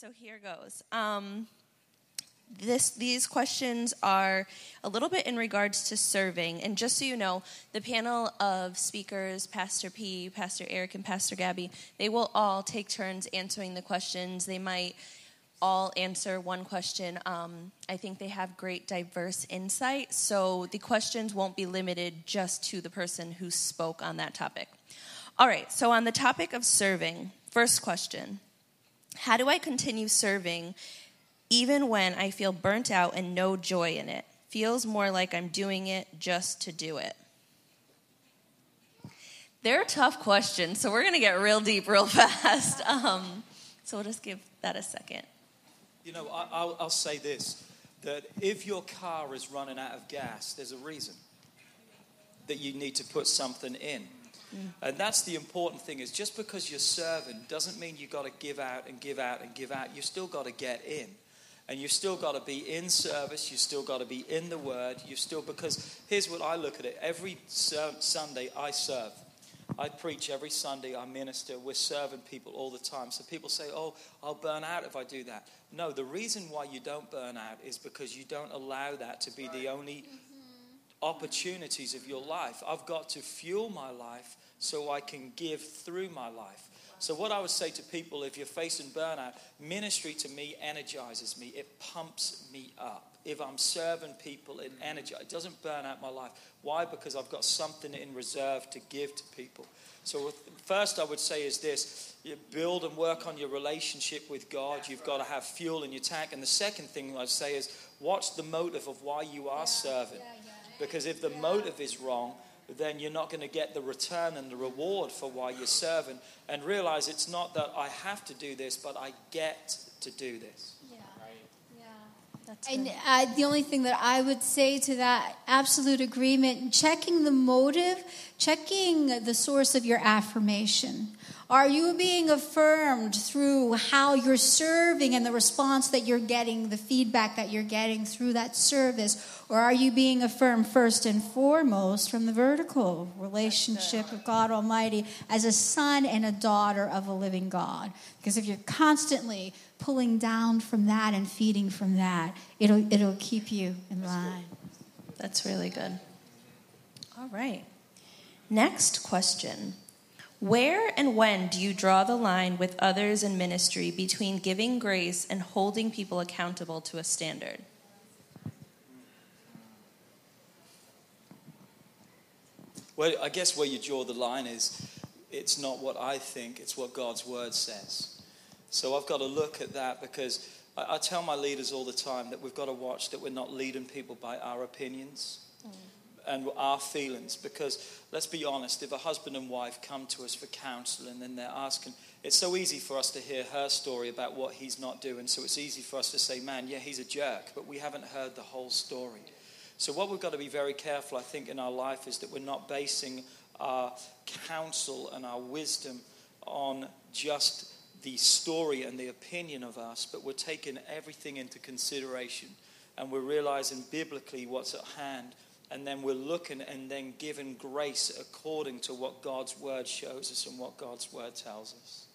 so here goes. Um, this, these questions are a little bit in regards to serving. And just so you know, the panel of speakers, Pastor P, Pastor Eric, and Pastor Gabby, they will all take turns answering the questions. They might all answer one question. Um, I think they have great diverse insight, so the questions won't be limited just to the person who spoke on that topic. All right, so on the topic of serving, first question How do I continue serving even when I feel burnt out and no joy in it. Feels more like I'm doing it just to do it. They're tough questions, so we're going to get real deep real fast. Um, so we'll just give that a second. You know, I, will I'll say this that if your car is running out of gas, there's a reason that you need to put something in. And that's the important thing is just because you're serving doesn't mean you've got to give out and give out and give out. You've still got to get in. And you've still got to be in service you've still got to be in the word you've still because here's what i look at it. Every sunday i serve. I preach every sunday i minister we're serving people all the time. So people say oh i'll burn out if i do that. No the reason why you don't burn out is because you don't allow that to be the only opportunities of your life i've got to fuel my life so i can give through my life so, what I would say to people if you're facing burnout, ministry to me energizes me, it pumps me up. If I'm serving people, it energizes. It doesn't burn out my life. Why? Because I've got something in reserve to give to people. So, first, I would say is this you build and work on your relationship with God. You've got to have fuel in your tank. And the second thing I'd say is watch the motive of why you are serving. Because if the motive is wrong, then you're not going to get the return and the reward for why you're serving. And realize it's not that I have to do this, but I get to do this. Yeah. Yeah. That's and uh, the only thing that I would say to that absolute agreement, checking the motive, checking the source of your affirmation. Are you being affirmed through how you're serving and the response that you're getting, the feedback that you're getting through that service? Or are you being affirmed first and foremost from the vertical relationship of God Almighty as a son and a daughter of a living God? Because if you're constantly pulling down from that and feeding from that, it'll, it'll keep you in line. That's really good. All right. Next question. Where and when do you draw the line with others in ministry between giving grace and holding people accountable to a standard? Well, I guess where you draw the line is it's not what I think, it's what God's word says. So I've got to look at that because I, I tell my leaders all the time that we've got to watch that we're not leading people by our opinions mm. And our feelings. Because let's be honest, if a husband and wife come to us for counsel and then they're asking, it's so easy for us to hear her story about what he's not doing. So it's easy for us to say, man, yeah, he's a jerk, but we haven't heard the whole story. So, what we've got to be very careful, I think, in our life is that we're not basing our counsel and our wisdom on just the story and the opinion of us, but we're taking everything into consideration and we're realizing biblically what's at hand and then we're looking and then giving grace according to what God's word shows us and what God's word tells us.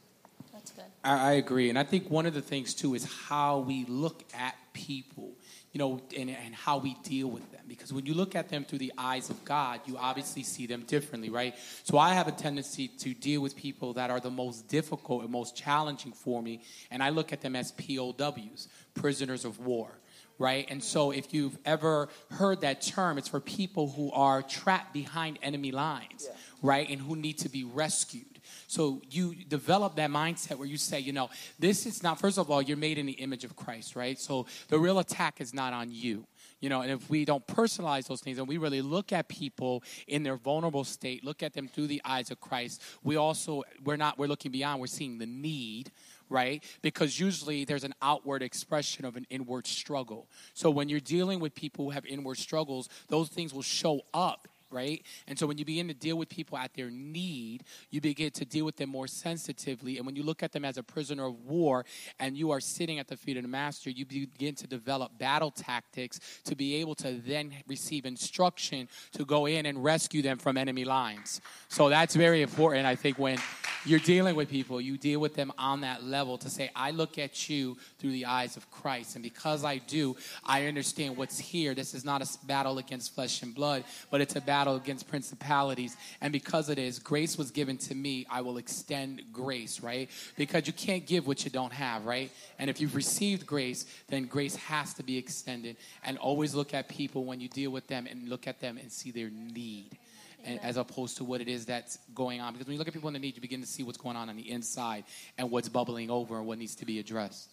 That's good. I, I agree. And I think one of the things, too, is how we look at people, you know, and, and how we deal with them. Because when you look at them through the eyes of God, you obviously see them differently, right? So I have a tendency to deal with people that are the most difficult and most challenging for me, and I look at them as POWs, prisoners of war right? And so if you've ever heard that term, it's for people who are trapped behind enemy lines, yeah. right? And who need to be rescued. So you develop that mindset where you say, you know, this is not, first of all, you're made in the image of Christ, right? So the real attack is not on you. You know, and if we don't personalize those things and we really look at people in their vulnerable state, look at them through the eyes of Christ, we also, we're not, we're looking beyond, we're seeing the need, right? Because usually there's an outward expression of an inward struggle. So when you're dealing with people who have inward struggles, those things will show up right? And so when you begin to deal with people at their need, you begin to deal with them more sensitively. And when you look at them as a prisoner of war and you are sitting at the feet of the master, you begin to develop battle tactics to be able to then receive instruction to go in and rescue them from enemy lines. So that's very important, I think, when you're dealing with people, you deal with them on that level to say, I look at you through the eyes of Christ. And because I do, I understand what's here. This is not a battle against flesh and blood, but it's a battle against principalities. And because it is, grace was given to me, I will extend grace, right? Because you can't give what you don't have, right? And if you've received grace, then grace has to be extended. And always look at people when you deal with them and look at them and see their need and, as opposed to what it is that's going on. Because when you look at people in the need, you begin to see what's going on on the inside and what's bubbling over and what needs to be addressed.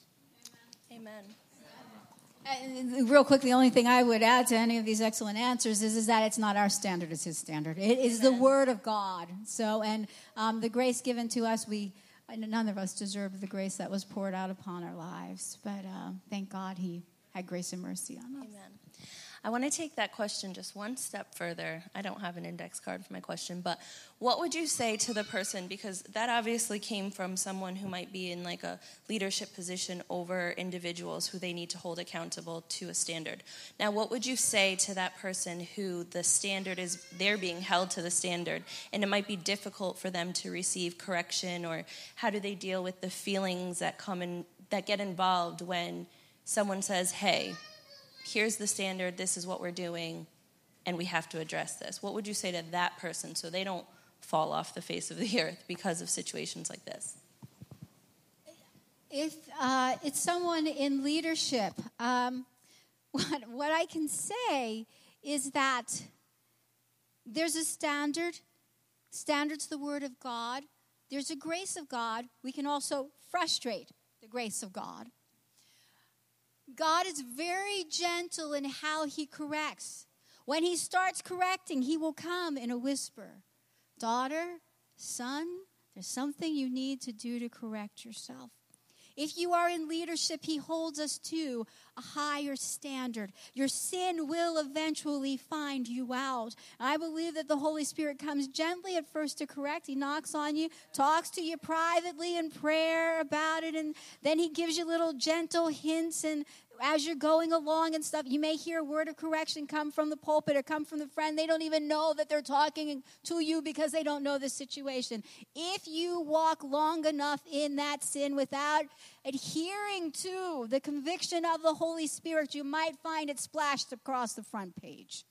Amen. And real quick, the only thing I would add to any of these excellent answers is, is that it's not our standard; it's His standard. It is the Word of God. So, and um, the grace given to us, we none of us deserve the grace that was poured out upon our lives, but uh, thank God He had grace and mercy on us. Amen. I want to take that question just one step further. I don't have an index card for my question, but what would you say to the person? Because that obviously came from someone who might be in like a leadership position over individuals who they need to hold accountable to a standard. Now, what would you say to that person who the standard is, they're being held to the standard, and it might be difficult for them to receive correction, or how do they deal with the feelings that come in, that get involved when someone says, hey, here's the standard, this is what we're doing, and we have to address this. What would you say to that person so they don't fall off the face of the earth because of situations like this? If uh, it's someone in leadership, um, what, what I can say is that there's a standard. Standard's the word of God. There's a grace of God. We can also frustrate the grace of God. God is very gentle in how he corrects. When he starts correcting, he will come in a whisper Daughter, son, there's something you need to do to correct yourself. If you are in leadership, He holds us to a higher standard. Your sin will eventually find you out. I believe that the Holy Spirit comes gently at first to correct. He knocks on you, talks to you privately in prayer about it, and then He gives you little gentle hints and as you're going along and stuff, you may hear a word of correction come from the pulpit or come from the friend. They don't even know that they're talking to you because they don't know the situation. If you walk long enough in that sin without adhering to the conviction of the Holy Spirit, you might find it splashed across the front page.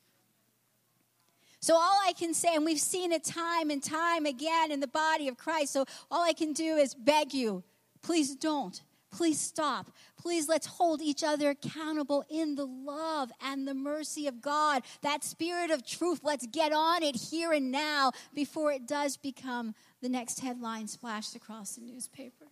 So, all I can say, and we've seen it time and time again in the body of Christ, so all I can do is beg you, please don't. Please stop. Please let's hold each other accountable in the love and the mercy of God. That spirit of truth, let's get on it here and now before it does become the next headline splashed across the newspaper.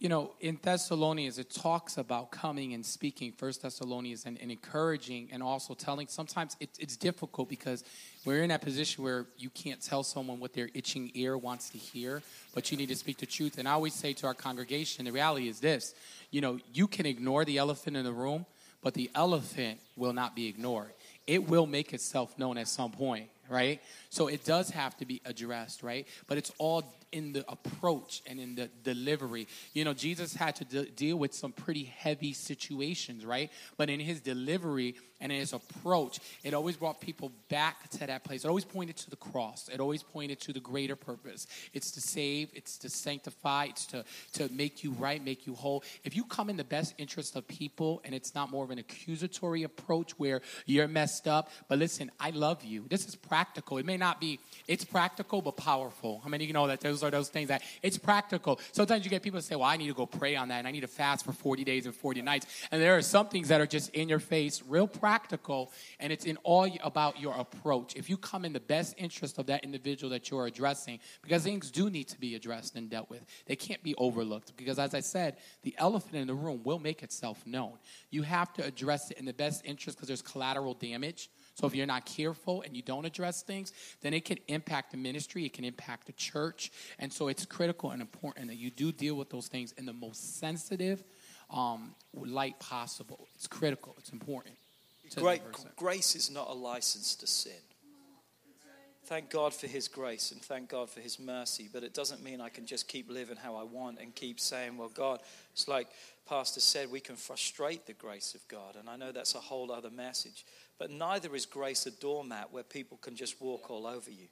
You know, in Thessalonians, it talks about coming and speaking, First Thessalonians, and, and encouraging and also telling. Sometimes it, it's difficult because we're in that position where you can't tell someone what their itching ear wants to hear, but you need to speak the truth. And I always say to our congregation, the reality is this you know, you can ignore the elephant in the room, but the elephant will not be ignored. It will make itself known at some point, right? So it does have to be addressed, right? But it's all in the approach and in the delivery. You know, Jesus had to de- deal with some pretty heavy situations, right? But in his delivery and in his approach, it always brought people back to that place. It always pointed to the cross. It always pointed to the greater purpose. It's to save, it's to sanctify, it's to, to make you right, make you whole. If you come in the best interest of people and it's not more of an accusatory approach where you're messed up, but listen, I love you. This is practical. It may not be, it's practical but powerful. How many of you know that those are those things that it's practical? Sometimes you get people say, well, I need to go pray on that and I need to fast for 40 days and 40 nights. And there are some things that are just in your face, real practical, and it's in all about your approach. If you come in the best interest of that individual that you're addressing, because things do need to be addressed and dealt with, they can't be overlooked. Because as I said, the elephant in the room will make itself known. You have to address it in the best interest because there's collateral damage. So if you're not careful and you don't address things, then it can impact the ministry, it can impact the church. And so it's critical and important that you do deal with those things in the most sensitive um, light possible. It's critical, it's important. Great, grace is not a license to sin. thank God for His grace and thank God for His mercy. But it doesn't mean I can just keep living how I want and keep saying, well, God, it's like Pastor said, we can frustrate the grace of God. And I know that's a whole other message. But neither is grace a doormat where people can just walk all over you.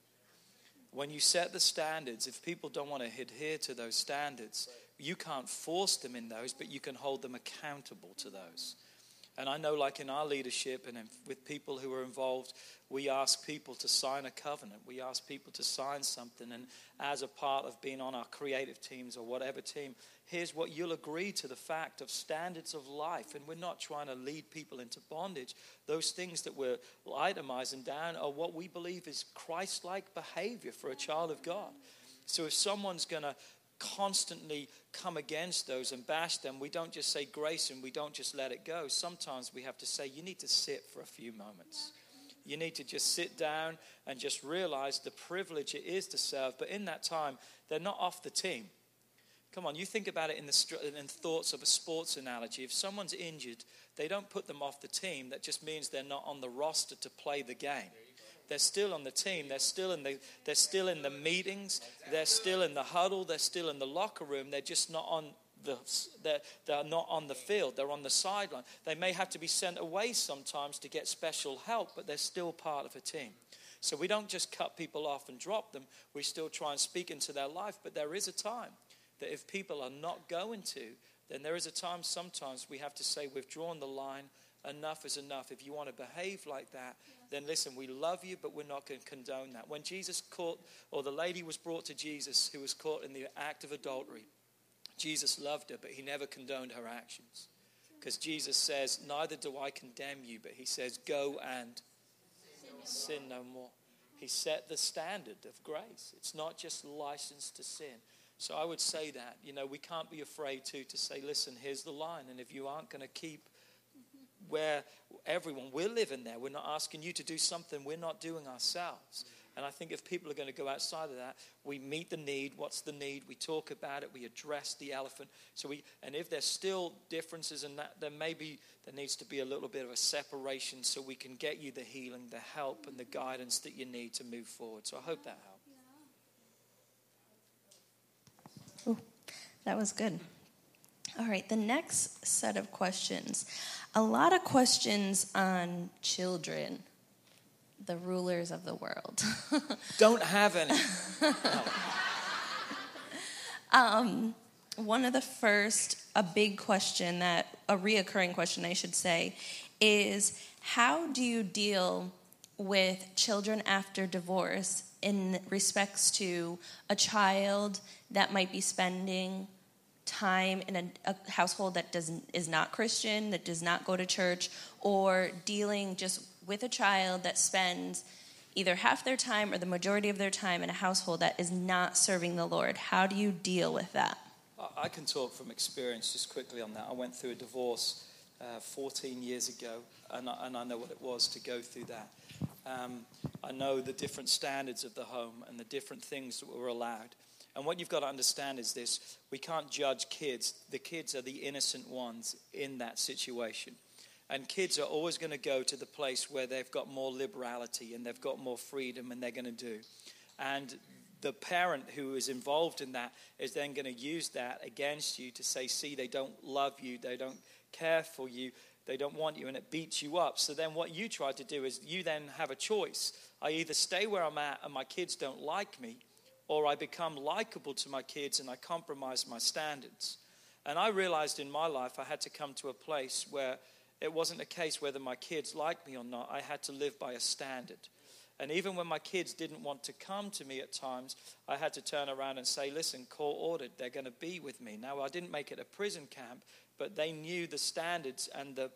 When you set the standards, if people don't want to adhere to those standards, you can't force them in those, but you can hold them accountable to those. And I know, like in our leadership and with people who are involved, we ask people to sign a covenant. We ask people to sign something. And as a part of being on our creative teams or whatever team, here's what you'll agree to the fact of standards of life. And we're not trying to lead people into bondage. Those things that we're itemizing down are what we believe is Christ like behavior for a child of God. So if someone's going to constantly come against those and bash them, we don't just say grace and we don't just let it go. Sometimes we have to say, you need to sit for a few moments. You need to just sit down and just realize the privilege it is to serve. But in that time, they're not off the team. Come on, you think about it in the in thoughts of a sports analogy. If someone's injured, they don't put them off the team. That just means they're not on the roster to play the game. They're still on the team. They're still in the, they're still in the meetings. They're still in the huddle. They're still in the locker room. They're just not on the, they're, they're not on the field. They're on the sideline. They may have to be sent away sometimes to get special help, but they're still part of a team. So we don't just cut people off and drop them. We still try and speak into their life. But there is a time that if people are not going to, then there is a time sometimes we have to say, we've drawn the line. Enough is enough. If you want to behave like that, then listen, we love you, but we're not going to condone that. When Jesus caught, or the lady was brought to Jesus who was caught in the act of adultery, Jesus loved her, but he never condoned her actions. Because Jesus says, Neither do I condemn you, but he says, Go and sin no more. He set the standard of grace. It's not just license to sin. So I would say that, you know, we can't be afraid to to say, listen, here's the line. And if you aren't going to keep where everyone, we're living there. We're not asking you to do something we're not doing ourselves. And I think if people are going to go outside of that, we meet the need. What's the need? We talk about it. We address the elephant. So we, and if there's still differences in that, then maybe there needs to be a little bit of a separation so we can get you the healing, the help, and the guidance that you need to move forward. So I hope that helped. Ooh, that was good. All right, the next set of questions a lot of questions on children, the rulers of the world. Don't have any. um, one of the first, a big question that, a reoccurring question, I should say, is how do you deal with children after divorce in respects to a child that might be spending time in a, a household that doesn't is not Christian, that does not go to church, or dealing just with a child that spends either half their time or the majority of their time in a household that is not serving the Lord. How do you deal with that? I can talk from experience just quickly on that. I went through a divorce uh, 14 years ago, and I, and I, know what it was to go through that. Um, I know the different standards of the home and the different things that were allowed. And what you've got to understand is this we can't judge kids. The kids are the innocent ones in that situation. And kids are always going to go to the place where they've got more liberality and they've got more freedom and they're going to do. And the parent who is involved in that is then going to use that against you to say, see, they don't love you, they don't care for you, they don't want you, and it beats you up. So then what you try to do is you then have a choice. I either stay where I'm at and my kids don't like me, or I become likable to my kids and I compromise my standards. And I realized in my life I had to come to a place where it wasn't a case whether my kids liked me or not. I had to live by a standard. And even when my kids didn't want to come to me at times, I had to turn around and say, listen, court ordered, they're going to be with me. Now, I didn't make it a prison camp, but they knew the standards and the,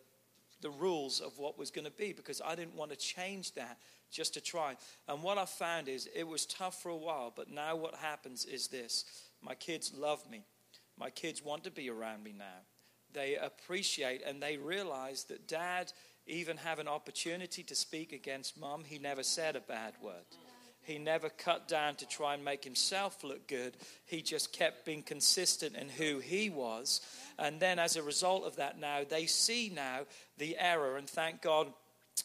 the rules of what was going to be because I didn't want to change that just to try. And what I found is it was tough for a while, but now what happens is this my kids love me. My kids want to be around me now. They appreciate and they realize that dad even have an opportunity to speak against mom. He never said a bad word. He never cut down to try and make himself look good. He just kept being consistent in who he was. And then, as a result of that, now they see now the error. And thank God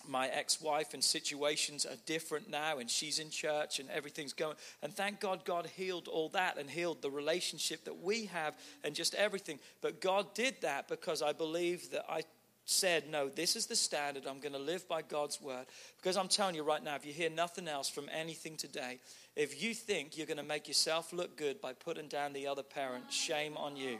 my ex-wife and situations are different now and she's in church and everything's going and thank god god healed all that and healed the relationship that we have and just everything. But god did that because i believe that i said no this is the standard. I'm going to live by god's word. Because i'm telling you right now if you hear nothing else from anything today if you think you're going to make yourself look good by putting down the other parent shame on you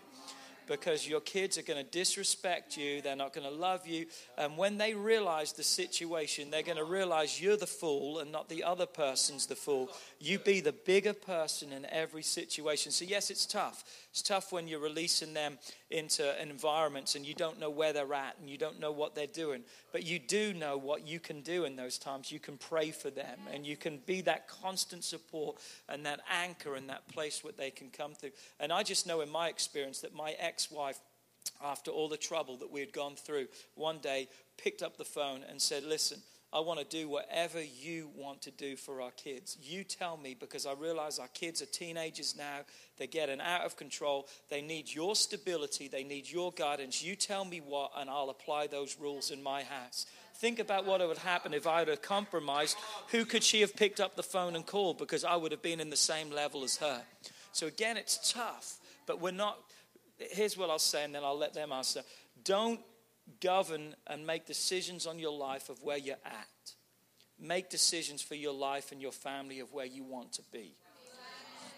because your kids are going to disrespect you. They're not going to love you. And when they realize the situation, they're going to realize you're the fool and not the other person's the fool. You be the bigger person in every situation. So, yes, it's tough. It's tough when you're releasing them into environments and you don't know where they're at and you don't know what they're doing. But you do know what you can do in those times. You can pray for them and you can be that constant support and that anchor and that place where they can come through. And I just know in my experience that my ex wife, after all the trouble that we had gone through, one day picked up the phone and said, Listen, I want to do whatever you want to do for our kids. You tell me because I realize our kids are teenagers now. They're getting out of control. They need your stability. They need your guidance. You tell me what, and I'll apply those rules in my house. Think about what would happen if I had compromised. Who could she have picked up the phone and called? Because I would have been in the same level as her. So again, it's tough, but we're not. Here's what I'll say, and then I'll let them answer. Don't govern and make decisions on your life of where you're at. Make decisions for your life and your family of where you want to be.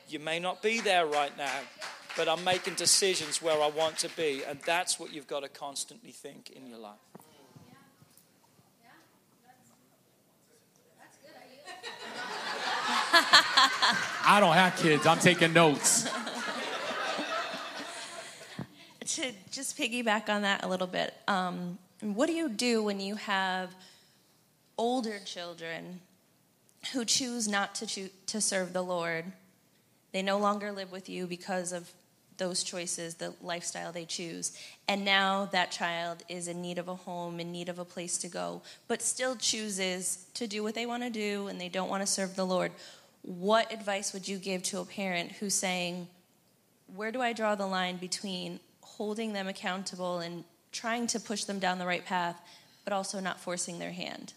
You may not be there right now, but I'm making decisions where I want to be. And that's what you've got to constantly think in your life. I don't have kids. I'm taking notes. to just piggyback on that a little bit, um, what do you do when you have older children who choose not to to serve the Lord? They no longer live with you because of those choices, the lifestyle they choose. And now that child is in need of a home, in need of a place to go, but still chooses to do what they want to do and they don't want to serve the Lord. What advice would you give to a parent who's saying, Where do I draw the line between holding them accountable and trying to push them down the right path, but also not forcing their hand.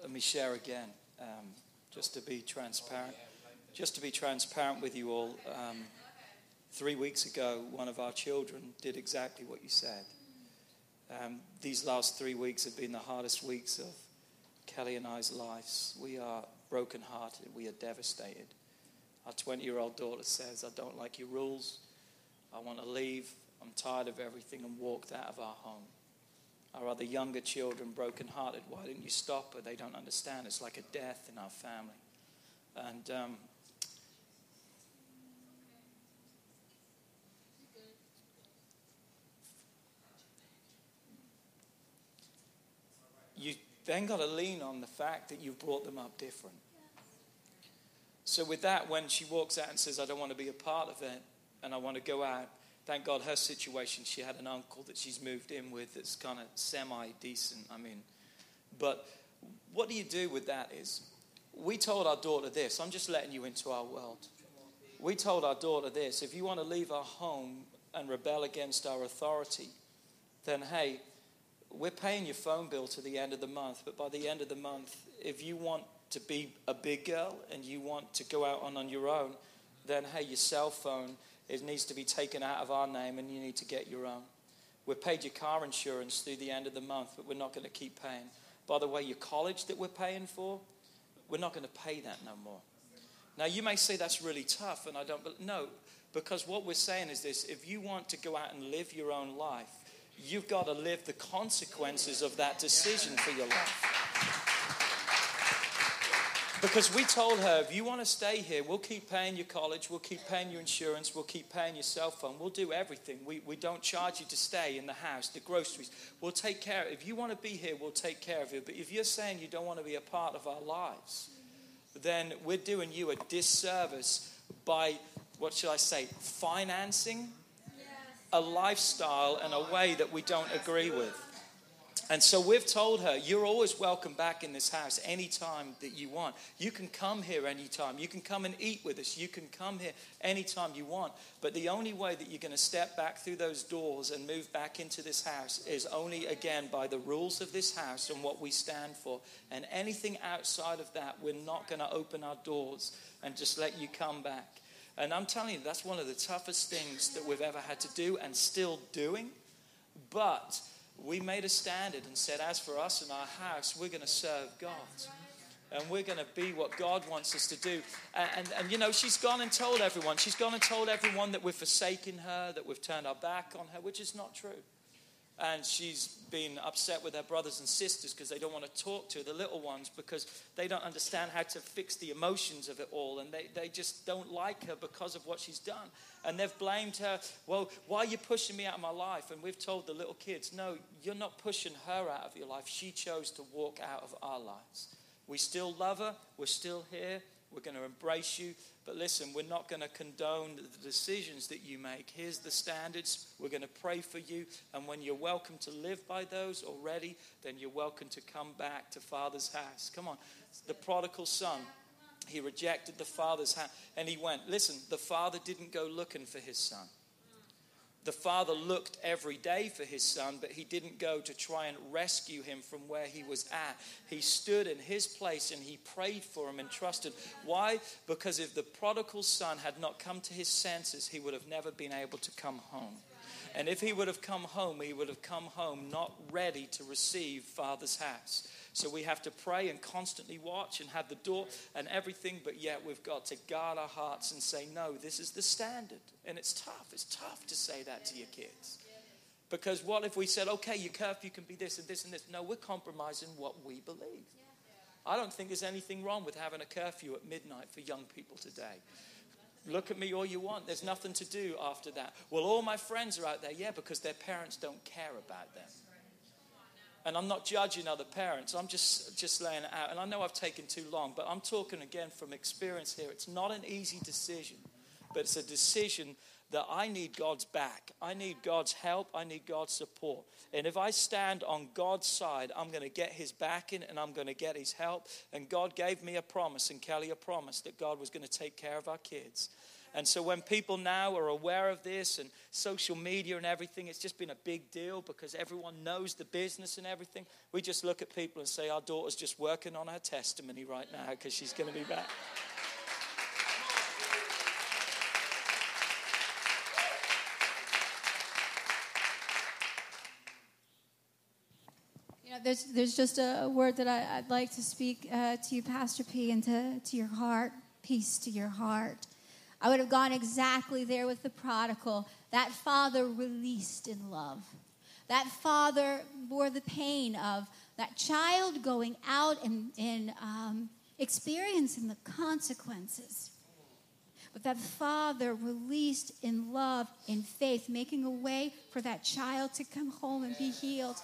Let me share again, um, just to be transparent. Just to be transparent with you all, um, three weeks ago, one of our children did exactly what you said. Um, these last three weeks have been the hardest weeks of Kelly and I's lives. We are brokenhearted. We are devastated. Our 20 year old daughter says, I don't like your rules. I want to leave. I'm tired of everything and walked out of our home. Our other younger children, brokenhearted, why didn't you stop her? They don't understand. It's like a death in our family. And um, you then got to lean on the fact that you've brought them up different. So, with that, when she walks out and says, I don't want to be a part of it and I want to go out, thank God her situation, she had an uncle that she's moved in with that's kind of semi decent. I mean, but what do you do with that is we told our daughter this. I'm just letting you into our world. We told our daughter this if you want to leave our home and rebel against our authority, then hey, we're paying your phone bill to the end of the month. But by the end of the month, if you want to be a big girl and you want to go out on, on your own, then hey, your cell phone it needs to be taken out of our name and you need to get your own. We've paid your car insurance through the end of the month, but we're not going to keep paying. By the way, your college that we're paying for, we're not going to pay that no more. Now, you may say that's really tough, and I don't, but no, because what we're saying is this if you want to go out and live your own life, you've got to live the consequences of that decision for your life. Because we told her, if you want to stay here, we'll keep paying your college, we'll keep paying your insurance, we'll keep paying your cell phone, we'll do everything. We, we don't charge you to stay in the house, the groceries. We'll take care. If you want to be here, we'll take care of you. But if you're saying you don't want to be a part of our lives, then we're doing you a disservice by, what should I say, financing a lifestyle and a way that we don't agree with. And so we've told her, you're always welcome back in this house anytime that you want. You can come here anytime. You can come and eat with us. You can come here anytime you want. But the only way that you're going to step back through those doors and move back into this house is only, again, by the rules of this house and what we stand for. And anything outside of that, we're not going to open our doors and just let you come back. And I'm telling you, that's one of the toughest things that we've ever had to do and still doing. But we made a standard and said, as for us and our house, we're going to serve God. And we're going to be what God wants us to do. And, and, and, you know, she's gone and told everyone. She's gone and told everyone that we've forsaken her, that we've turned our back on her, which is not true and she's been upset with her brothers and sisters because they don't want to talk to her, the little ones, because they don't understand how to fix the emotions of it all. And they, they just don't like her because of what she's done. And they've blamed her, well, why are you pushing me out of my life? And we've told the little kids, no, you're not pushing her out of your life. She chose to walk out of our lives. We still love her, we're still here, we're going to embrace you. But listen, we're not going to condone the decisions that you make. Here's the standards. We're going to pray for you. And when you're welcome to live by those already, then you're welcome to come back to Father's house. Come on. The prodigal son, he rejected the Father's house and he went. Listen, the Father didn't go looking for his son. The father looked every day for his son, but he didn't go to try and rescue him from where he was at. He stood in his place and he prayed for him and trusted. Why? Because if the prodigal son had not come to his senses, he would have never been able to come home. And if he would have come home, he would have come home not ready to receive Father's house. So we have to pray and constantly watch and have the door and everything, but yet we've got to guard our hearts and say, no, this is the standard. And it's tough. It's tough to say that to your kids. Because what if we said, okay, your curfew can be this and this and this? No, we're compromising what we believe. I don't think there's anything wrong with having a curfew at midnight for young people today. Look at me all you want. There's nothing to do after that. Well, all my friends are out there. Yeah, because their parents don't care about them. And I'm not judging other parents. I'm just, just laying it out. And I know I've taken too long, but I'm talking again from experience here. It's not an easy decision, but it's a decision that I need God's back. I need God's help. I need God's support. And if I stand on God's side, I'm going to get his backing and I'm going to get his help. And God gave me a promise and Kelly a promise that God was going to take care of our kids. And so when people now are aware of this and social media and everything, it's just been a big deal because everyone knows the business and everything. We just look at people and say, Our daughter's just working on her testimony right now because she's going to be back. There's, there's just a word that I, would like to speak uh, to you, Pastor P, and to, to your heart. Peace to your heart. I would have gone exactly there with the prodigal. That father released in love. That father bore the pain of that child going out and, and um, experiencing the consequences. But that father released in love, in faith, making a way for that child to come home and be healed.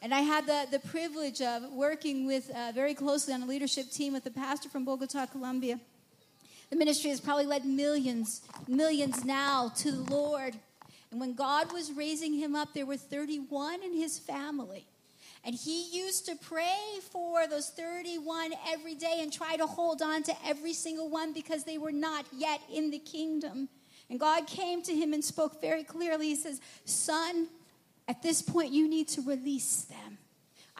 And I had the, the privilege of working with uh, very closely on a leadership team with a pastor from Bogota, Colombia. The ministry has probably led millions, millions now to the Lord. And when God was raising him up, there were 31 in his family. And he used to pray for those 31 every day and try to hold on to every single one because they were not yet in the kingdom. And God came to him and spoke very clearly. He says, Son, at this point, you need to release them.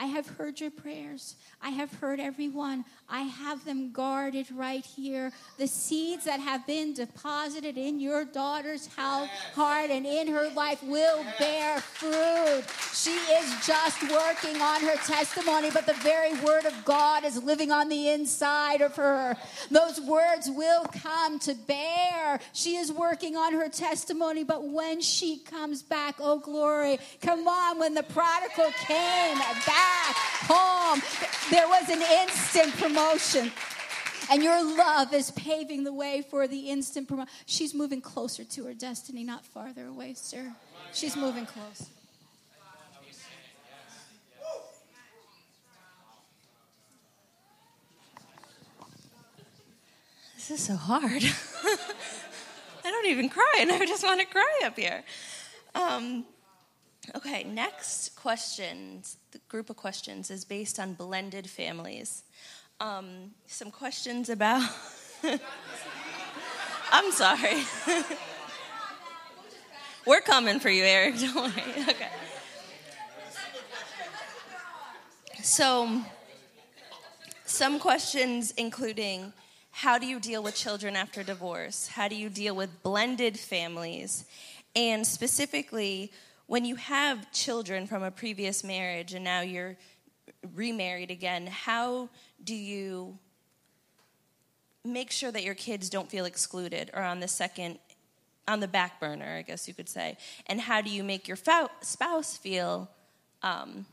I have heard your prayers. I have heard everyone. I have them guarded right here. The seeds that have been deposited in your daughter's heart and in her life will bear fruit. She is just working on her testimony, but the very word of God is living on the inside of her. Those words will come to bear. She is working on her testimony, but when she comes back, oh glory, come on, when the prodigal came back home, there was an instant promotion. And your love is paving the way for the instant promotion. She's moving closer to her destiny, not farther away, sir. She's moving close. This is so hard. I don't even cry, and I just want to cry up here. Um, Okay, next questions. The group of questions is based on blended families. Um, some questions about. I'm sorry. We're coming for you, Eric. Don't worry. Okay. So, some questions including how do you deal with children after divorce? How do you deal with blended families? And specifically, when you have children from a previous marriage and now you're remarried again, how do you make sure that your kids don't feel excluded or on the second on the back burner i guess you could say? And how do you make your spouse feel um,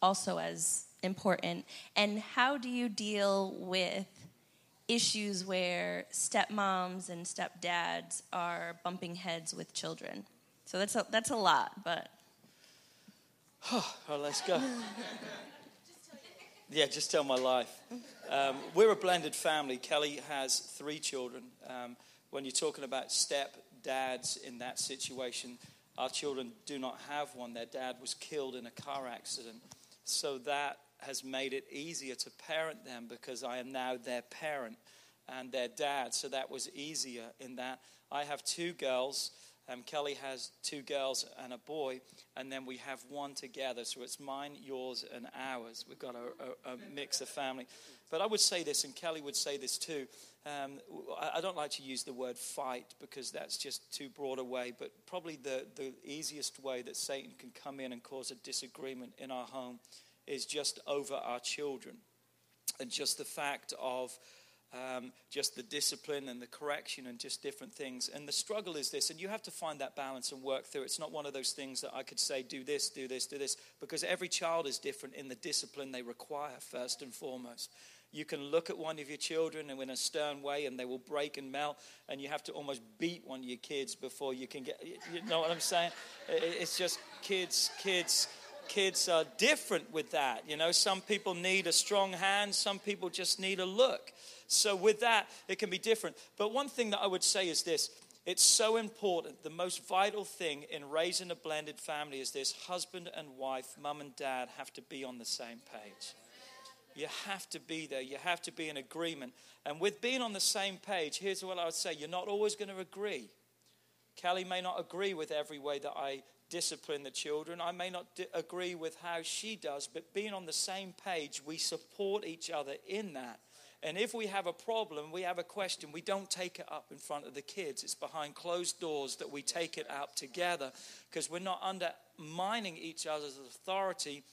also as important? And how do you deal with issues where stepmoms and stepdads are bumping heads with children so that's a, that's a lot but well, let's go yeah just tell my life um, we're a blended family. Kelly has three children. Um, when you're talking about step dads in that situation, our children do not have one. Their dad was killed in a car accident. So that has made it easier to parent them because I am now their parent and their dad. So that was easier in that. I have two girls. Um, Kelly has two girls and a boy, and then we have one together. So it's mine, yours, and ours. We've got a, a, a mix of family. But I would say this, and Kelly would say this too. Um, I don't like to use the word fight because that's just too broad a way, but probably the, the easiest way that Satan can come in and cause a disagreement in our home is just over our children. And just the fact of um, just the discipline and the correction and just different things. And the struggle is this, and you have to find that balance and work through. It's not one of those things that I could say, do this, do this, do this, because every child is different in the discipline they require, first and foremost. You can look at one of your children and in a stern way and they will break and melt, and you have to almost beat one of your kids before you can get, you know what I'm saying? It's just kids, kids, kids are different with that. You know, some people need a strong hand, some people just need a look. So, with that, it can be different. But one thing that I would say is this it's so important. The most vital thing in raising a blended family is this husband and wife, mum and dad have to be on the same page. You have to be there. You have to be in agreement. And with being on the same page, here's what I would say you're not always going to agree. Kelly may not agree with every way that I discipline the children. I may not di- agree with how she does, but being on the same page, we support each other in that. And if we have a problem, we have a question, we don't take it up in front of the kids. It's behind closed doors that we take it out together because we're not undermining each other's authority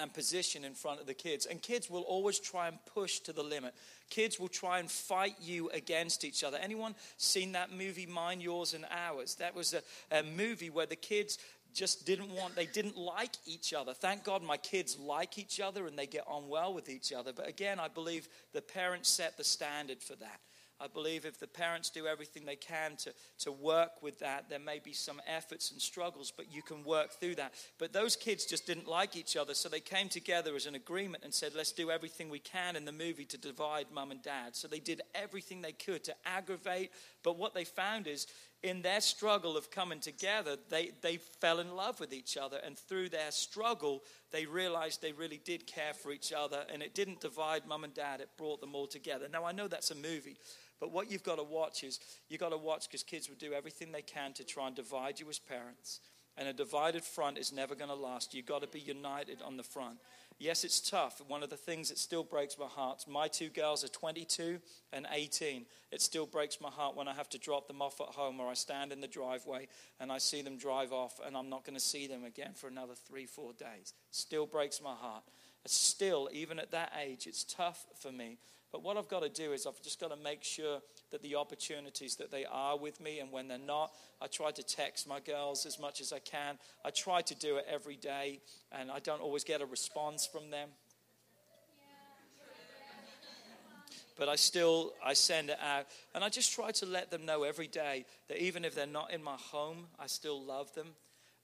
and position in front of the kids. And kids will always try and push to the limit. Kids will try and fight you against each other. Anyone seen that movie, Mine, Yours, and Ours? That was a, a movie where the kids just didn't want, they didn't like each other. Thank God my kids like each other and they get on well with each other. But again, I believe the parents set the standard for that. I believe if the parents do everything they can to, to work with that, there may be some efforts and struggles, but you can work through that. But those kids just didn't like each other, so they came together as an agreement and said, let's do everything we can in the movie to divide mum and dad. So they did everything they could to aggravate, but what they found is in their struggle of coming together, they, they fell in love with each other. And through their struggle, they realized they really did care for each other. And it didn't divide mum and dad, it brought them all together. Now, I know that's a movie, but what you've got to watch is you've got to watch because kids will do everything they can to try and divide you as parents. And a divided front is never going to last. You've got to be united on the front. Yes, it's tough. One of the things that still breaks my heart, my two girls are 22 and 18. It still breaks my heart when I have to drop them off at home or I stand in the driveway and I see them drive off and I'm not going to see them again for another three, four days. Still breaks my heart. It's still, even at that age, it's tough for me. But what I've got to do is I've just got to make sure that the opportunities that they are with me and when they're not, I try to text my girls as much as I can. I try to do it every day and I don't always get a response from them. But I still I send it out and I just try to let them know every day that even if they're not in my home, I still love them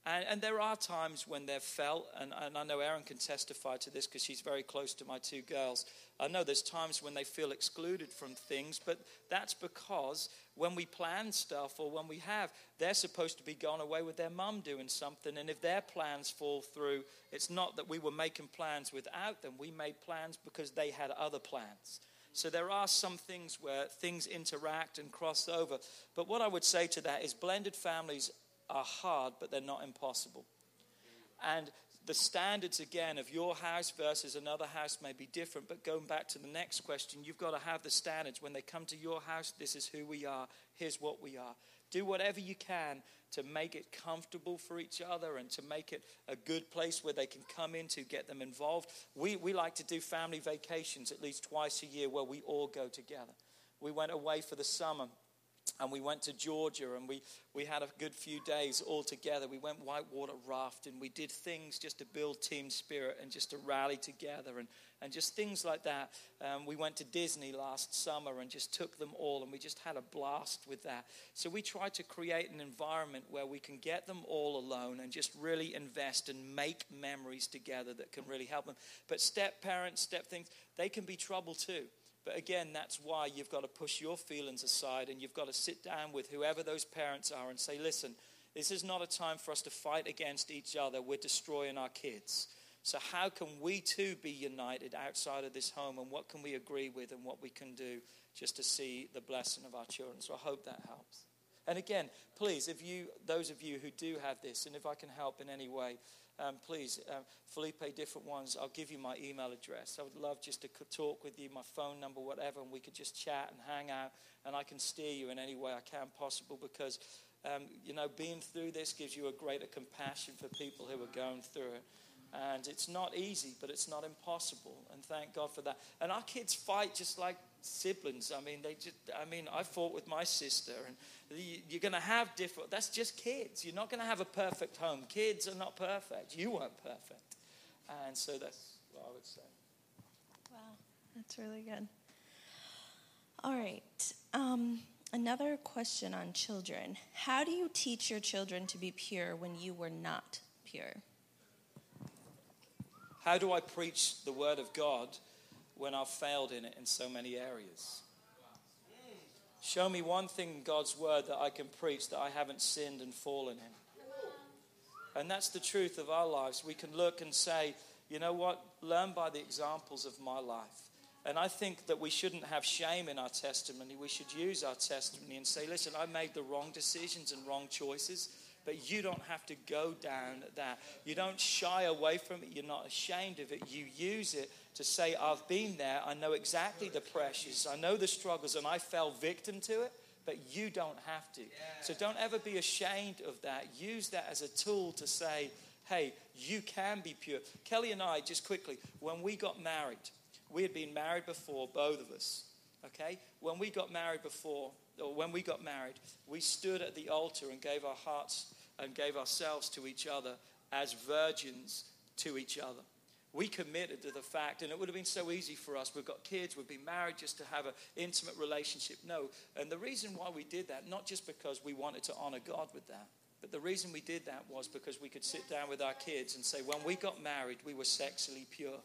And, and, there are times when they're felt, and, and I know Erin can testify to this because she's very close to my two girls. I know there's times when they feel excluded from things, but that's because when we plan stuff or when we have, they're supposed to be gone away with their mum doing something. And if their plans fall through, it's not that we were making plans without them, we made plans because they had other plans. So there are some things where things interact and cross over. But what I would say to that is blended families are hard, but they're not impossible. And the standards again of your house versus another house may be different, but going back to the next question, you've got to have the standards. When they come to your house, this is who we are, here's what we are. Do whatever you can to make it comfortable for each other and to make it a good place where they can come in to get them involved. We, we like to do family vacations at least twice a year where we all go together. We went away for the summer and we went to Georgia and we, we had a good few days all together. We went whitewater rafting. We did things just to build team spirit and just to rally together and, and just things like that. Um, we went to Disney last summer and just took them all and we just had a blast with that. So we tried to create an environment where we can get them all alone and just really invest and make memories together that can really help them. But step parents, step things, they can be trouble too. But again, that's why you've got to push your feelings aside and you've got to sit down with whoever those parents are and say, listen, this is not a time for us to fight against each other. We're destroying our kids. So, how can we too be united outside of this home and what can we agree with and what we can do just to see the blessing of our children? So, I hope that helps. And again, please, if you, those of you who do have this, and if I can help in any way, um, please, uh, Felipe, different ones, I'll give you my email address. I would love just to talk with you, my phone number, whatever, and we could just chat and hang out, and I can steer you in any way I can possible because, um, you know, being through this gives you a greater compassion for people who are going through it. And it's not easy, but it's not impossible. And thank God for that. And our kids fight just like siblings. I mean, they just, I mean, I fought with my sister, and you're going to have different, that's just kids. You're not going to have a perfect home. Kids are not perfect. You weren't perfect. And so that's what I would say. Wow, that's really good. All right. Um, another question on children. How do you teach your children to be pure when you were not pure? How do I preach the word of God when I've failed in it in so many areas? Show me one thing in God's word that I can preach that I haven't sinned and fallen in. And that's the truth of our lives. We can look and say, you know what? Learn by the examples of my life. And I think that we shouldn't have shame in our testimony. We should use our testimony and say, listen, I made the wrong decisions and wrong choices. But you don't have to go down that. You don't shy away from it. You're not ashamed of it. You use it to say, I've been there. I know exactly the pressures. I know the struggles, and I fell victim to it. But you don't have to. So don't ever be ashamed of that. Use that as a tool to say, hey, you can be pure. Kelly and I, just quickly, when we got married, we had been married before, both of us. Okay? When we got married before, or when we got married, we stood at the altar and gave our hearts and gave ourselves to each other as virgins to each other. We committed to the fact, and it would have been so easy for us. We've got kids, we've been married just to have an intimate relationship. No. And the reason why we did that, not just because we wanted to honor God with that, but the reason we did that was because we could sit down with our kids and say, when we got married, we were sexually pure.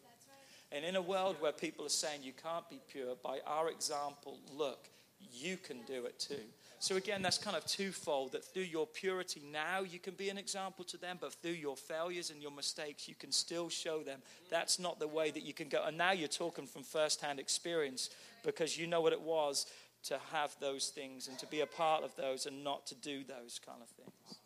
And in a world where people are saying you can't be pure, by our example, look, you can do it too. So, again, that's kind of twofold that through your purity now, you can be an example to them, but through your failures and your mistakes, you can still show them that's not the way that you can go. And now you're talking from firsthand experience because you know what it was to have those things and to be a part of those and not to do those kind of things.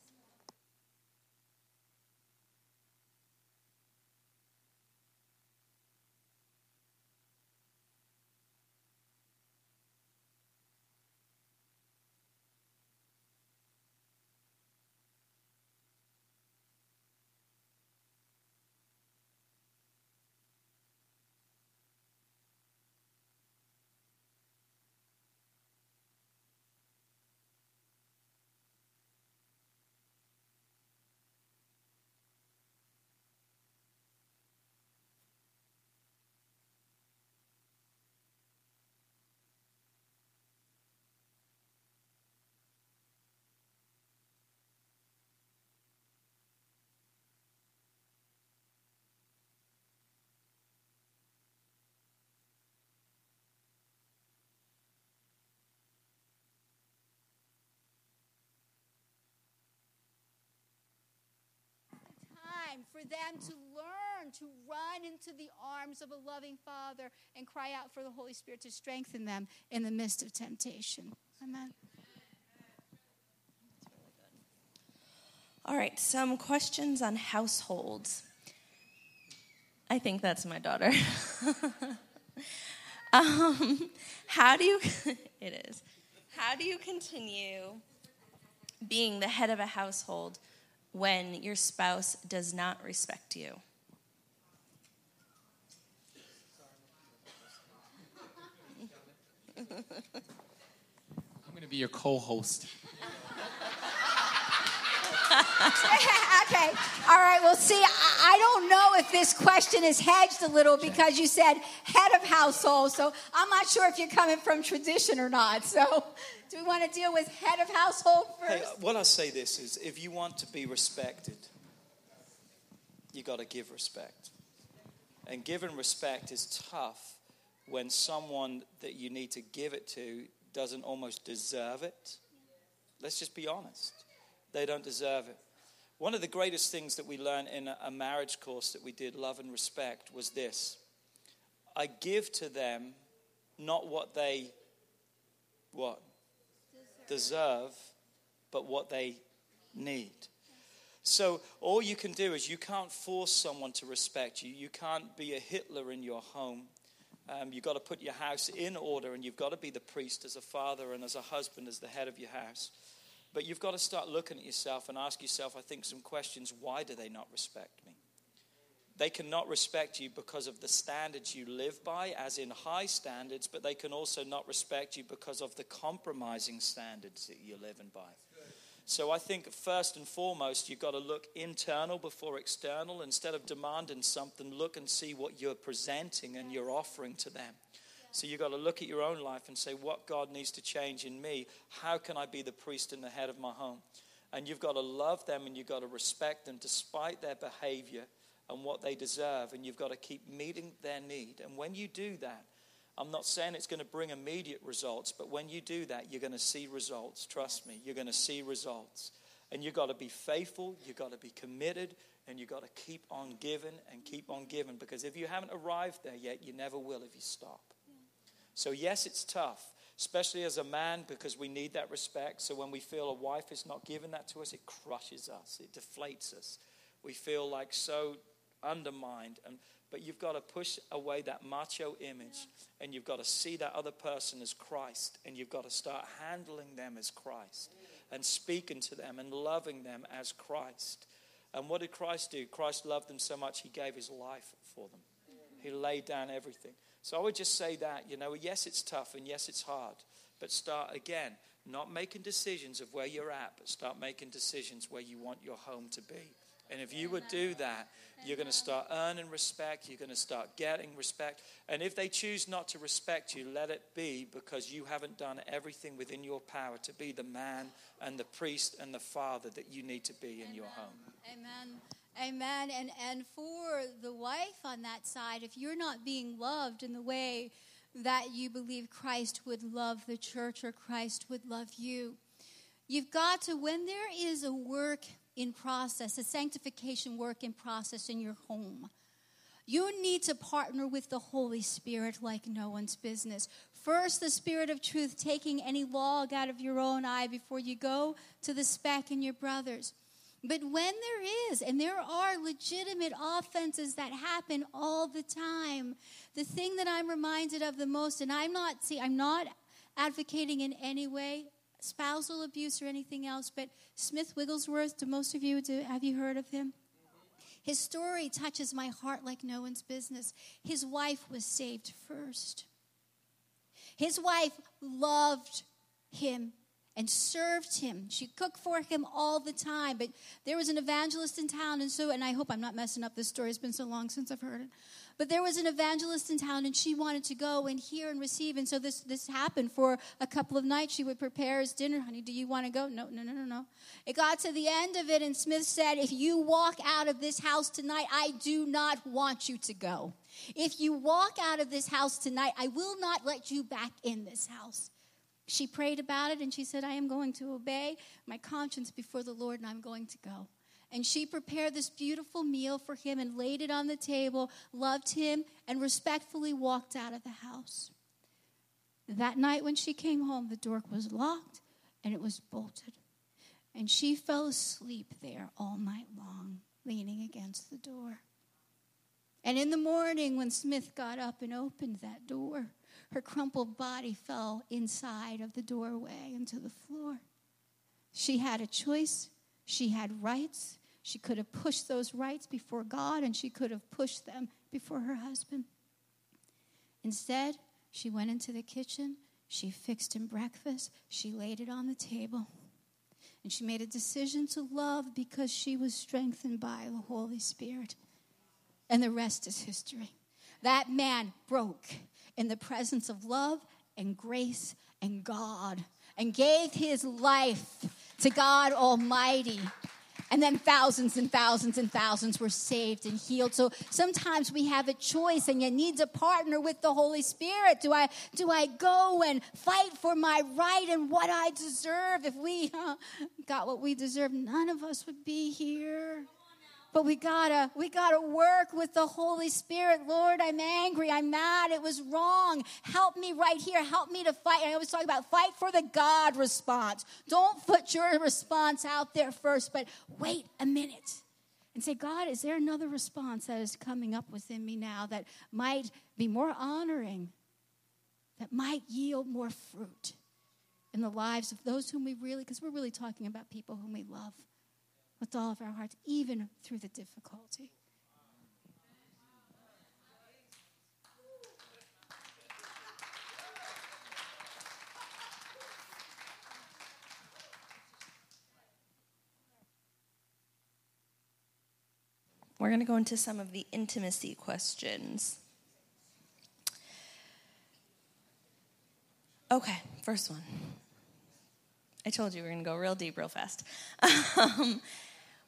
For them to learn to run into the arms of a loving Father and cry out for the Holy Spirit to strengthen them in the midst of temptation. Amen. All right, some questions on households. I think that's my daughter. um, how do you, it is, how do you continue being the head of a household when your spouse does not respect you? I'm going to be your co host. okay. All right. Well, see, I don't know if this question is hedged a little because you said head of household. So I'm not sure if you're coming from tradition or not. So do we want to deal with head of household first? Hey, what I say this is if you want to be respected, you got to give respect. And giving respect is tough when someone that you need to give it to doesn't almost deserve it. Let's just be honest. They don't deserve it. One of the greatest things that we learned in a marriage course that we did, Love and Respect, was this I give to them not what they what deserve, but what they need. So all you can do is you can't force someone to respect you. You can't be a Hitler in your home. Um, you've got to put your house in order, and you've got to be the priest as a father and as a husband, as the head of your house. But you've got to start looking at yourself and ask yourself, I think, some questions. Why do they not respect me? They cannot respect you because of the standards you live by, as in high standards, but they can also not respect you because of the compromising standards that you're living by. So I think first and foremost, you've got to look internal before external. Instead of demanding something, look and see what you're presenting and you're offering to them. So you've got to look at your own life and say, what God needs to change in me? How can I be the priest and the head of my home? And you've got to love them and you've got to respect them despite their behavior and what they deserve. And you've got to keep meeting their need. And when you do that, I'm not saying it's going to bring immediate results, but when you do that, you're going to see results. Trust me, you're going to see results. And you've got to be faithful, you've got to be committed, and you've got to keep on giving and keep on giving because if you haven't arrived there yet, you never will if you stop. So, yes, it's tough, especially as a man because we need that respect. So, when we feel a wife is not giving that to us, it crushes us, it deflates us. We feel like so undermined and but you've got to push away that macho image and you've got to see that other person as Christ and you've got to start handling them as Christ and speaking to them and loving them as Christ. And what did Christ do? Christ loved them so much he gave his life for them. He laid down everything. So I would just say that, you know, yes, it's tough and yes, it's hard, but start again, not making decisions of where you're at, but start making decisions where you want your home to be. And if you would do that, you're going to start earning respect. You're going to start getting respect. And if they choose not to respect you, let it be because you haven't done everything within your power to be the man and the priest and the father that you need to be in your home. Amen. Amen. And and for the wife on that side, if you're not being loved in the way that you believe Christ would love the church or Christ would love you, you've got to when there is a work in process, a sanctification work in process in your home. You need to partner with the Holy Spirit like no one's business. First, the Spirit of truth, taking any log out of your own eye before you go to the speck in your brother's. But when there is, and there are legitimate offenses that happen all the time, the thing that I'm reminded of the most, and I'm not, see, I'm not advocating in any way spousal abuse or anything else, but Smith Wigglesworth, do most of you, do, have you heard of him? His story touches my heart like no one's business. His wife was saved first. His wife loved him and served him. She cooked for him all the time. But there was an evangelist in town, and so, and I hope I'm not messing up this story. It's been so long since I've heard it. But there was an evangelist in town, and she wanted to go and hear and receive. And so this this happened for a couple of nights. She would prepare his dinner. Honey, do you want to go? No, no, no, no, no. It got to the end of it, and Smith said, "If you walk out of this house tonight, I do not want you to go. If you walk out of this house tonight, I will not let you back in this house." She prayed about it and she said, I am going to obey my conscience before the Lord and I'm going to go. And she prepared this beautiful meal for him and laid it on the table, loved him, and respectfully walked out of the house. That night when she came home, the door was locked and it was bolted. And she fell asleep there all night long, leaning against the door. And in the morning, when Smith got up and opened that door, her crumpled body fell inside of the doorway into the floor. She had a choice, she had rights. She could have pushed those rights before God, and she could have pushed them before her husband. Instead, she went into the kitchen, she fixed him breakfast, she laid it on the table. And she made a decision to love because she was strengthened by the Holy Spirit. And the rest is history. That man broke in the presence of love and grace and God and gave his life to God Almighty. And then thousands and thousands and thousands were saved and healed. So sometimes we have a choice and you need to partner with the Holy Spirit. Do I, do I go and fight for my right and what I deserve? If we got what we deserve, none of us would be here. But we gotta, we gotta work with the Holy Spirit. Lord, I'm angry. I'm mad. It was wrong. Help me right here. Help me to fight. I always talk about fight for the God response. Don't put your response out there first, but wait a minute and say, God, is there another response that is coming up within me now that might be more honoring, that might yield more fruit in the lives of those whom we really, because we're really talking about people whom we love with all of our hearts, even through the difficulty. We're going to go into some of the intimacy questions. Okay, first one. I told you we are going to go real deep, real fast. Um,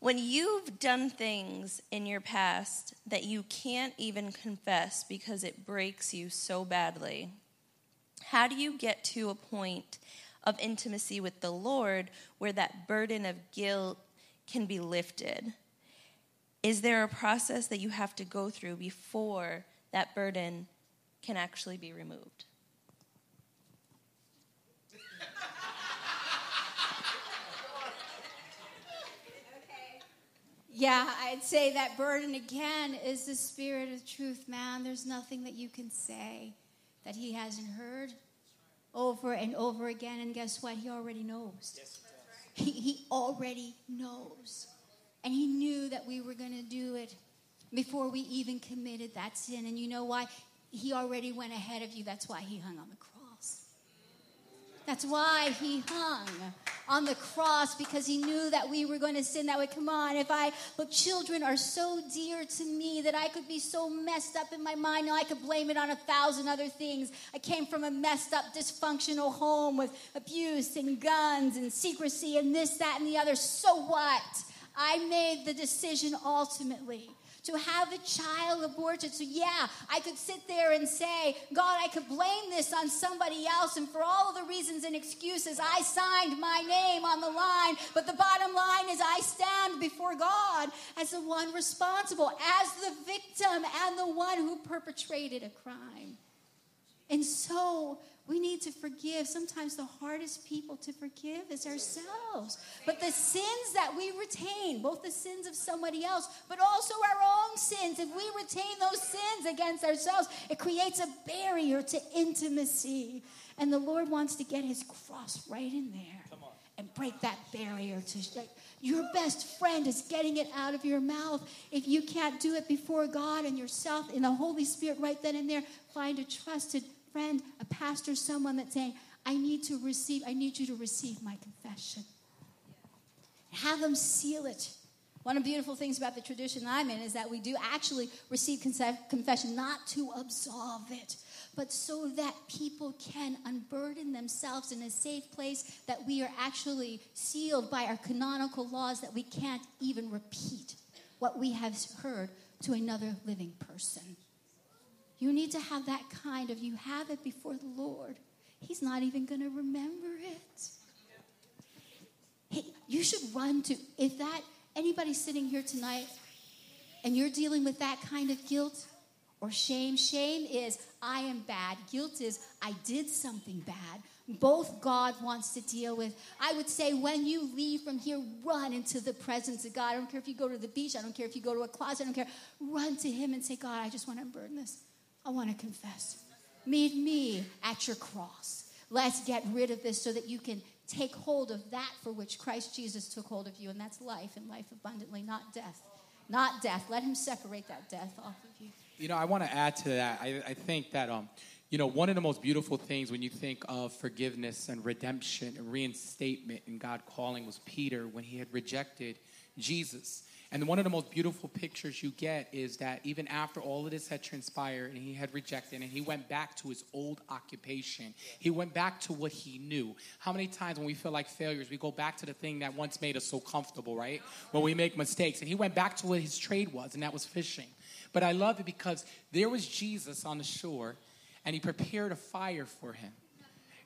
when you've done things in your past that you can't even confess because it breaks you so badly, how do you get to a point of intimacy with the Lord where that burden of guilt can be lifted? Is there a process that you have to go through before that burden can actually be removed? Yeah, I'd say that burden again is the spirit of truth, man. There's nothing that you can say that he hasn't heard over and over again. And guess what? He already knows. Yes, he, he already knows. And he knew that we were going to do it before we even committed that sin. And you know why? He already went ahead of you. That's why he hung on the cross. That's why he hung on the cross because he knew that we were going to sin. That way, come on, if I, but children are so dear to me that I could be so messed up in my mind. Now I could blame it on a thousand other things. I came from a messed up, dysfunctional home with abuse and guns and secrecy and this, that, and the other. So what? I made the decision ultimately to have a child aborted. So, yeah, I could sit there and say, God, I could blame this on somebody else. And for all the reasons and excuses, I signed my name on the line. But the bottom line is, I stand before God as the one responsible, as the victim, and the one who perpetrated a crime. And so we need to forgive. Sometimes the hardest people to forgive is ourselves. But the sins that we retain, both the sins of somebody else, but also our own sins, if we retain those sins against ourselves, it creates a barrier to intimacy. And the Lord wants to get his cross right in there and break that barrier to like, your best friend is getting it out of your mouth if you can't do it before god and yourself in the holy spirit right then and there find a trusted friend, a pastor, someone that's saying, I need to receive, I need you to receive my confession. Have them seal it. One of the beautiful things about the tradition I'm in is that we do actually receive confession not to absolve it, but so that people can unburden themselves in a safe place that we are actually sealed by our canonical laws that we can't even repeat what we have heard to another living person. You need to have that kind of, you have it before the Lord. He's not even going to remember it. Hey, you should run to, if that, Anybody sitting here tonight and you're dealing with that kind of guilt or shame? Shame is I am bad. Guilt is I did something bad. Both God wants to deal with. I would say when you leave from here, run into the presence of God. I don't care if you go to the beach, I don't care if you go to a closet, I don't care. Run to Him and say, God, I just want to burn this. I want to confess. Meet me at your cross. Let's get rid of this so that you can take hold of that for which Christ Jesus took hold of you, and that's life and life abundantly, not death. Not death. Let him separate that death off of you. You know, I want to add to that. I, I think that, um, you know, one of the most beautiful things when you think of forgiveness and redemption and reinstatement and God calling was Peter when he had rejected Jesus. And one of the most beautiful pictures you get is that even after all of this had transpired and he had rejected and he went back to his old occupation, he went back to what he knew. How many times when we feel like failures, we go back to the thing that once made us so comfortable, right? When we make mistakes. And he went back to what his trade was, and that was fishing. But I love it because there was Jesus on the shore and he prepared a fire for him.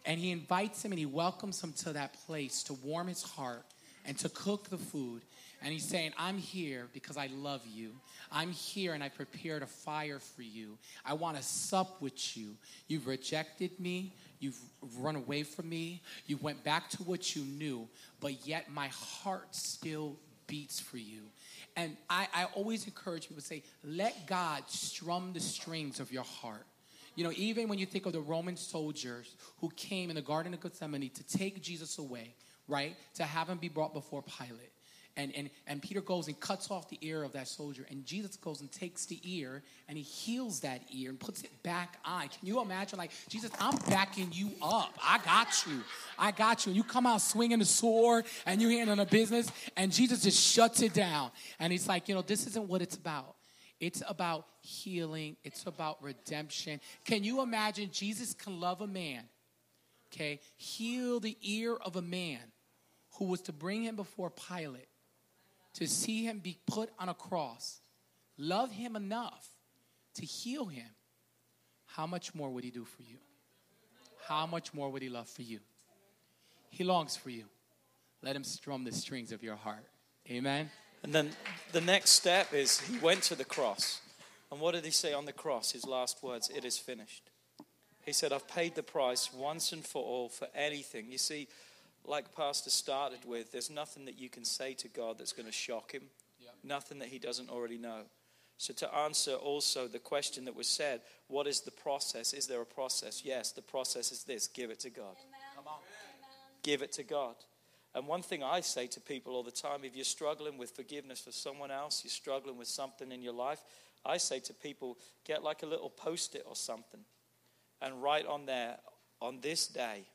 And he invites him and he welcomes him to that place to warm his heart and to cook the food and he's saying, I'm here because I love you. I'm here and I prepared a fire for you. I want to sup with you. You've rejected me. You've run away from me. You went back to what you knew, but yet my heart still beats for you. And I, I always encourage people to say, let God strum the strings of your heart. You know, even when you think of the Roman soldiers who came in the Garden of Gethsemane to take Jesus away, right? To have him be brought before Pilate and, and, and Peter goes and cuts off the ear of that soldier. And Jesus goes and takes the ear and he heals that ear and puts it back on. Can you imagine? Like, Jesus, I'm backing you up. I got you. I got you. And you come out swinging the sword and you're handling a business, and Jesus just shuts it down. And he's like, you know, this isn't what it's about. It's about healing, it's about redemption. Can you imagine Jesus can love a man, okay, heal the ear of a man who was to bring him before Pilate? To see him be put on a cross, love him enough to heal him, how much more would he do for you? How much more would he love for you? He longs for you. Let him strum the strings of your heart. Amen. And then the next step is he went to the cross. And what did he say on the cross? His last words, it is finished. He said, I've paid the price once and for all for anything. You see, like Pastor started with, there's nothing that you can say to God that's going to shock him, nothing that he doesn't already know. So, to answer also the question that was said, what is the process? Is there a process? Yes, the process is this give it to God. Come on. Give it to God. And one thing I say to people all the time if you're struggling with forgiveness for someone else, you're struggling with something in your life, I say to people, get like a little post it or something and write on there, on this day,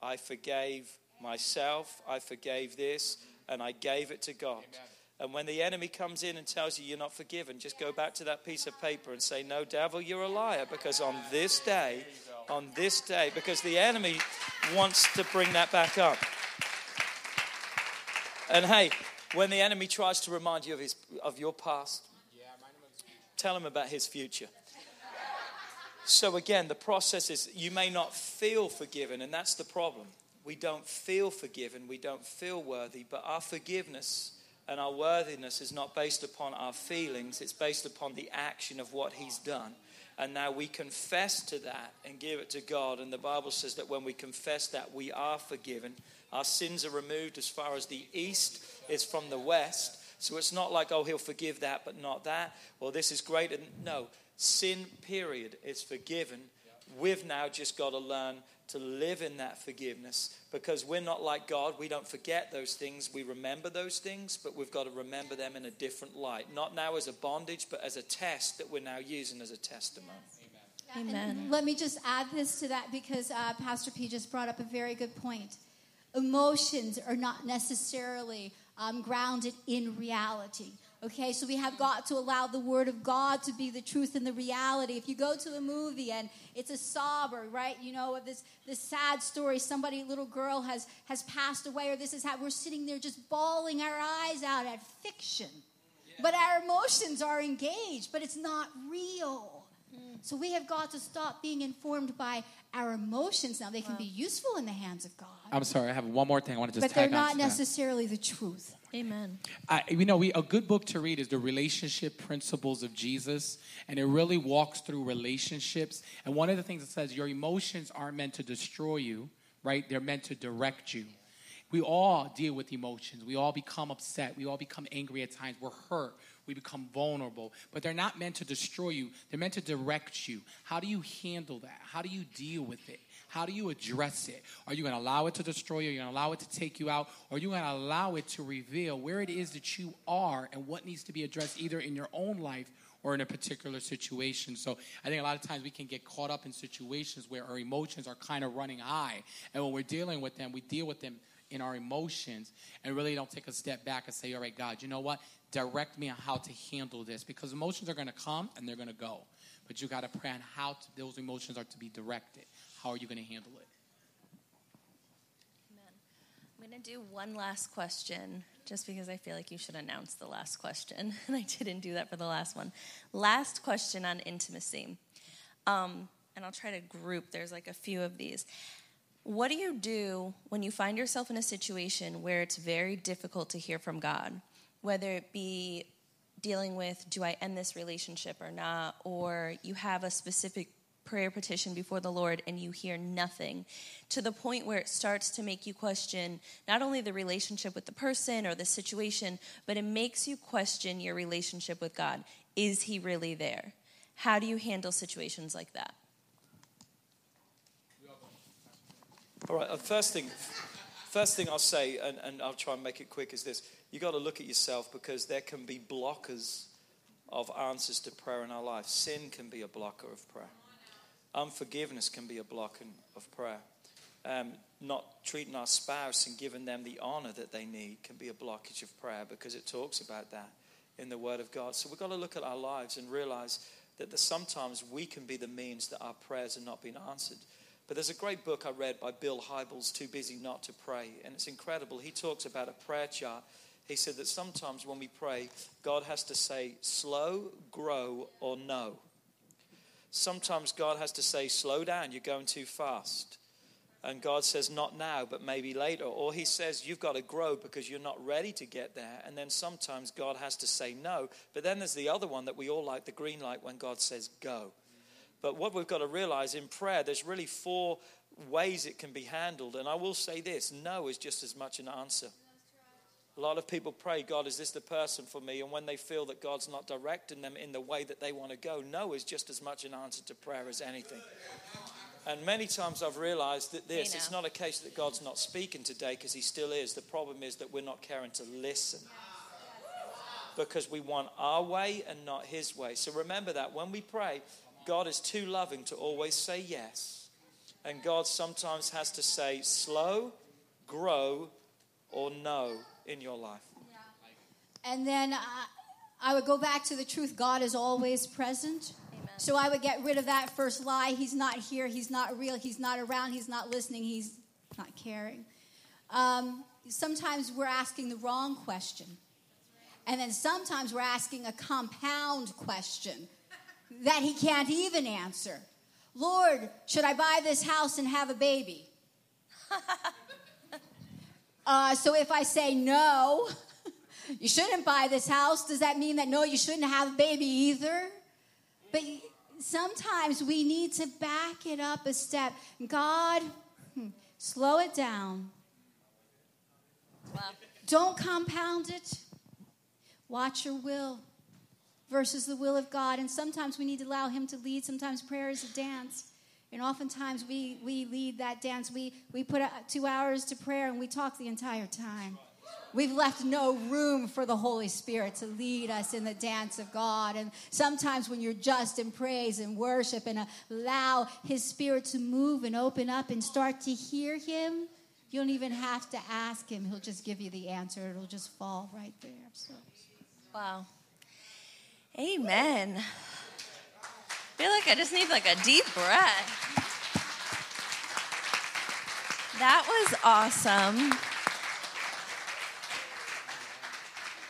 I forgave myself, I forgave this, and I gave it to God. Amen. And when the enemy comes in and tells you you're not forgiven, just go back to that piece of paper and say, No, devil, you're a liar. Because on this day, on this day, because the enemy wants to bring that back up. And hey, when the enemy tries to remind you of, his, of your past, tell him about his future. So, again, the process is you may not feel forgiven, and that's the problem we don't feel forgiven, we don't feel worthy, but our forgiveness and our worthiness is not based upon our feelings, it's based upon the action of what He's done. And now we confess to that and give it to God. And the Bible says that when we confess that, we are forgiven. Our sins are removed as far as the east is from the west. So it's not like, oh, he'll forgive that, but not that. Well, this is great. And no, sin, period, is forgiven. We've now just got to learn to live in that forgiveness because we're not like God. We don't forget those things. We remember those things, but we've got to remember them in a different light. Not now as a bondage, but as a test that we're now using as a testimony. Amen. Amen. let me just add this to that because uh, Pastor P just brought up a very good point. Emotions are not necessarily um, grounded in reality. Okay, so we have got to allow the Word of God to be the truth and the reality. If you go to a movie and it's a sob, or right, you know, this this sad story, somebody, little girl has has passed away, or this is how we're sitting there just bawling our eyes out at fiction, yeah. but our emotions are engaged, but it's not real. So we have got to stop being informed by our emotions. Now, they can be useful in the hands of God, I'm sorry, I have one more thing I want to just but they're not that. necessarily the truth. Amen. You know, we, a good book to read is The Relationship Principles of Jesus, and it really walks through relationships. And one of the things it says, your emotions aren't meant to destroy you, right? They're meant to direct you. We all deal with emotions. We all become upset. We all become angry at times. We're hurt. We become vulnerable. But they're not meant to destroy you, they're meant to direct you. How do you handle that? How do you deal with it? How do you address it? Are you going to allow it to destroy you? Are you going to allow it to take you out? Or are you going to allow it to reveal where it is that you are and what needs to be addressed either in your own life or in a particular situation? So I think a lot of times we can get caught up in situations where our emotions are kind of running high. And when we're dealing with them, we deal with them in our emotions and really don't take a step back and say, all right, God, you know what? Direct me on how to handle this because emotions are going to come and they're going to go. But you got to pray on how to, those emotions are to be directed. How are you going to handle it? Amen. I'm going to do one last question just because I feel like you should announce the last question. And I didn't do that for the last one. Last question on intimacy. Um, and I'll try to group, there's like a few of these. What do you do when you find yourself in a situation where it's very difficult to hear from God? Whether it be dealing with, do I end this relationship or not? Or you have a specific prayer petition before the Lord and you hear nothing to the point where it starts to make you question not only the relationship with the person or the situation, but it makes you question your relationship with God. Is He really there? How do you handle situations like that? All right. uh, First thing, first thing I'll say, and, and I'll try and make it quick, is this: you got to look at yourself because there can be blockers of answers to prayer in our life. Sin can be a blocker of prayer. Unforgiveness can be a blocker of prayer. Um, not treating our spouse and giving them the honor that they need can be a blockage of prayer because it talks about that in the Word of God. So we've got to look at our lives and realize that there's sometimes we can be the means that our prayers are not being answered. But there's a great book I read by Bill Hybels, Too Busy Not to Pray, and it's incredible. He talks about a prayer chart. He said that sometimes when we pray, God has to say slow, grow, or no. Sometimes God has to say, slow down, you're going too fast. And God says, not now, but maybe later. Or He says, you've got to grow because you're not ready to get there. And then sometimes God has to say no. But then there's the other one that we all like the green light when God says go. But what we've got to realize in prayer, there's really four ways it can be handled. And I will say this no is just as much an answer. A lot of people pray, God, is this the person for me? And when they feel that God's not directing them in the way that they want to go, no is just as much an answer to prayer as anything. And many times I've realized that this, it's not a case that God's not speaking today because He still is. The problem is that we're not caring to listen because we want our way and not His way. So remember that when we pray, God is too loving to always say yes. And God sometimes has to say slow, grow, or no in your life. And then I, I would go back to the truth God is always present. Amen. So I would get rid of that first lie. He's not here. He's not real. He's not around. He's not listening. He's not caring. Um, sometimes we're asking the wrong question. And then sometimes we're asking a compound question that he can't even answer. Lord, should I buy this house and have a baby? uh, so if I say no, you shouldn't buy this house, does that mean that no, you shouldn't have a baby either? But sometimes we need to back it up a step. God, hmm, slow it down. Wow. Don't compound it. Watch your will versus the will of God. And sometimes we need to allow Him to lead. Sometimes prayer is a dance. And oftentimes we, we lead that dance. We, we put two hours to prayer and we talk the entire time. We've left no room for the Holy Spirit to lead us in the dance of God. And sometimes when you're just in praise and worship and allow His Spirit to move and open up and start to hear Him, you don't even have to ask Him. He'll just give you the answer, it'll just fall right there. So. Wow. Amen. Feel like I just need like a deep breath. That was awesome.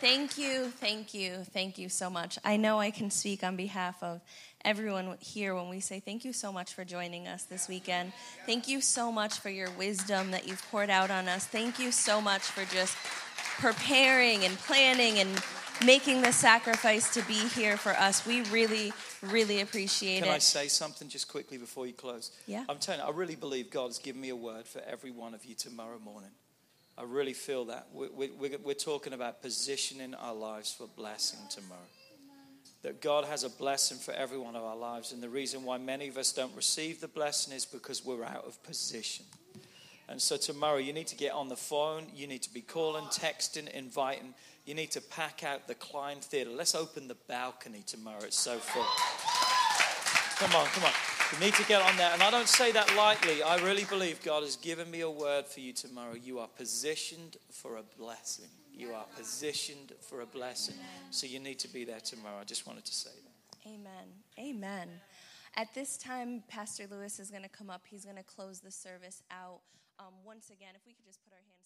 Thank you, thank you, thank you so much. I know I can speak on behalf of everyone here when we say thank you so much for joining us this weekend. Thank you so much for your wisdom that you've poured out on us. Thank you so much for just preparing and planning and making the sacrifice to be here for us. We really, really appreciate Can it. Can I say something just quickly before you close? Yeah. I'm telling you, I really believe God has given me a word for every one of you tomorrow morning. I really feel that. We're, we're, we're talking about positioning our lives for blessing tomorrow. That God has a blessing for every one of our lives. And the reason why many of us don't receive the blessing is because we're out of position. And so tomorrow you need to get on the phone, you need to be calling, texting, inviting. You need to pack out the Klein Theatre. Let's open the balcony tomorrow. It's so full. Come on, come on. You need to get on there. And I don't say that lightly. I really believe God has given me a word for you tomorrow. You are positioned for a blessing. You are positioned for a blessing. So you need to be there tomorrow. I just wanted to say that. Amen. Amen. At this time, Pastor Lewis is going to come up. He's going to close the service out. Um, once again, if we could just put our hands.